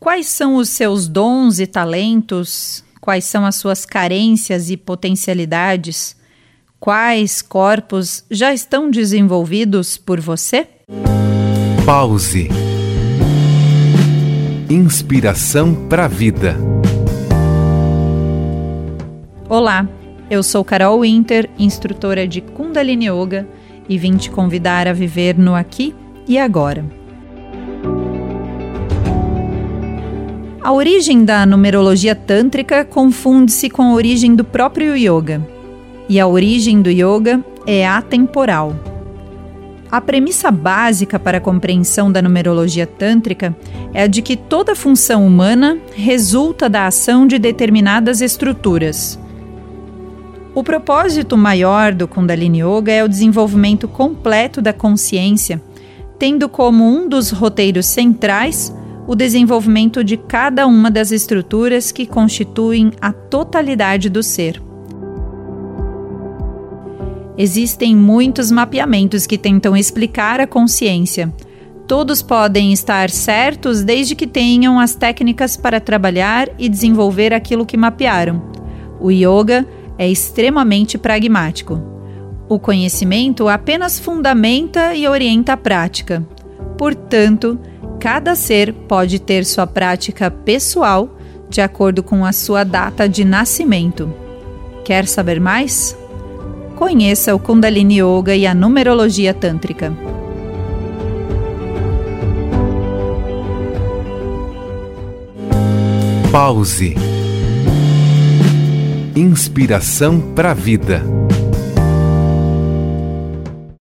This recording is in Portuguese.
Quais são os seus dons e talentos? Quais são as suas carências e potencialidades? Quais corpos já estão desenvolvidos por você? Pause. Inspiração para a vida. Olá, eu sou Carol Winter, instrutora de Kundalini Yoga, e vim te convidar a viver no aqui e agora. A origem da numerologia tântrica confunde-se com a origem do próprio yoga, e a origem do yoga é atemporal. A premissa básica para a compreensão da numerologia tântrica é a de que toda função humana resulta da ação de determinadas estruturas. O propósito maior do Kundalini Yoga é o desenvolvimento completo da consciência, tendo como um dos roteiros centrais o desenvolvimento de cada uma das estruturas que constituem a totalidade do ser. Existem muitos mapeamentos que tentam explicar a consciência. Todos podem estar certos desde que tenham as técnicas para trabalhar e desenvolver aquilo que mapearam. O yoga é extremamente pragmático. O conhecimento apenas fundamenta e orienta a prática. Portanto, cada ser pode ter sua prática pessoal de acordo com a sua data de nascimento. Quer saber mais? Conheça o Kundalini Yoga e a numerologia tântrica. Pause. Inspiração para a vida.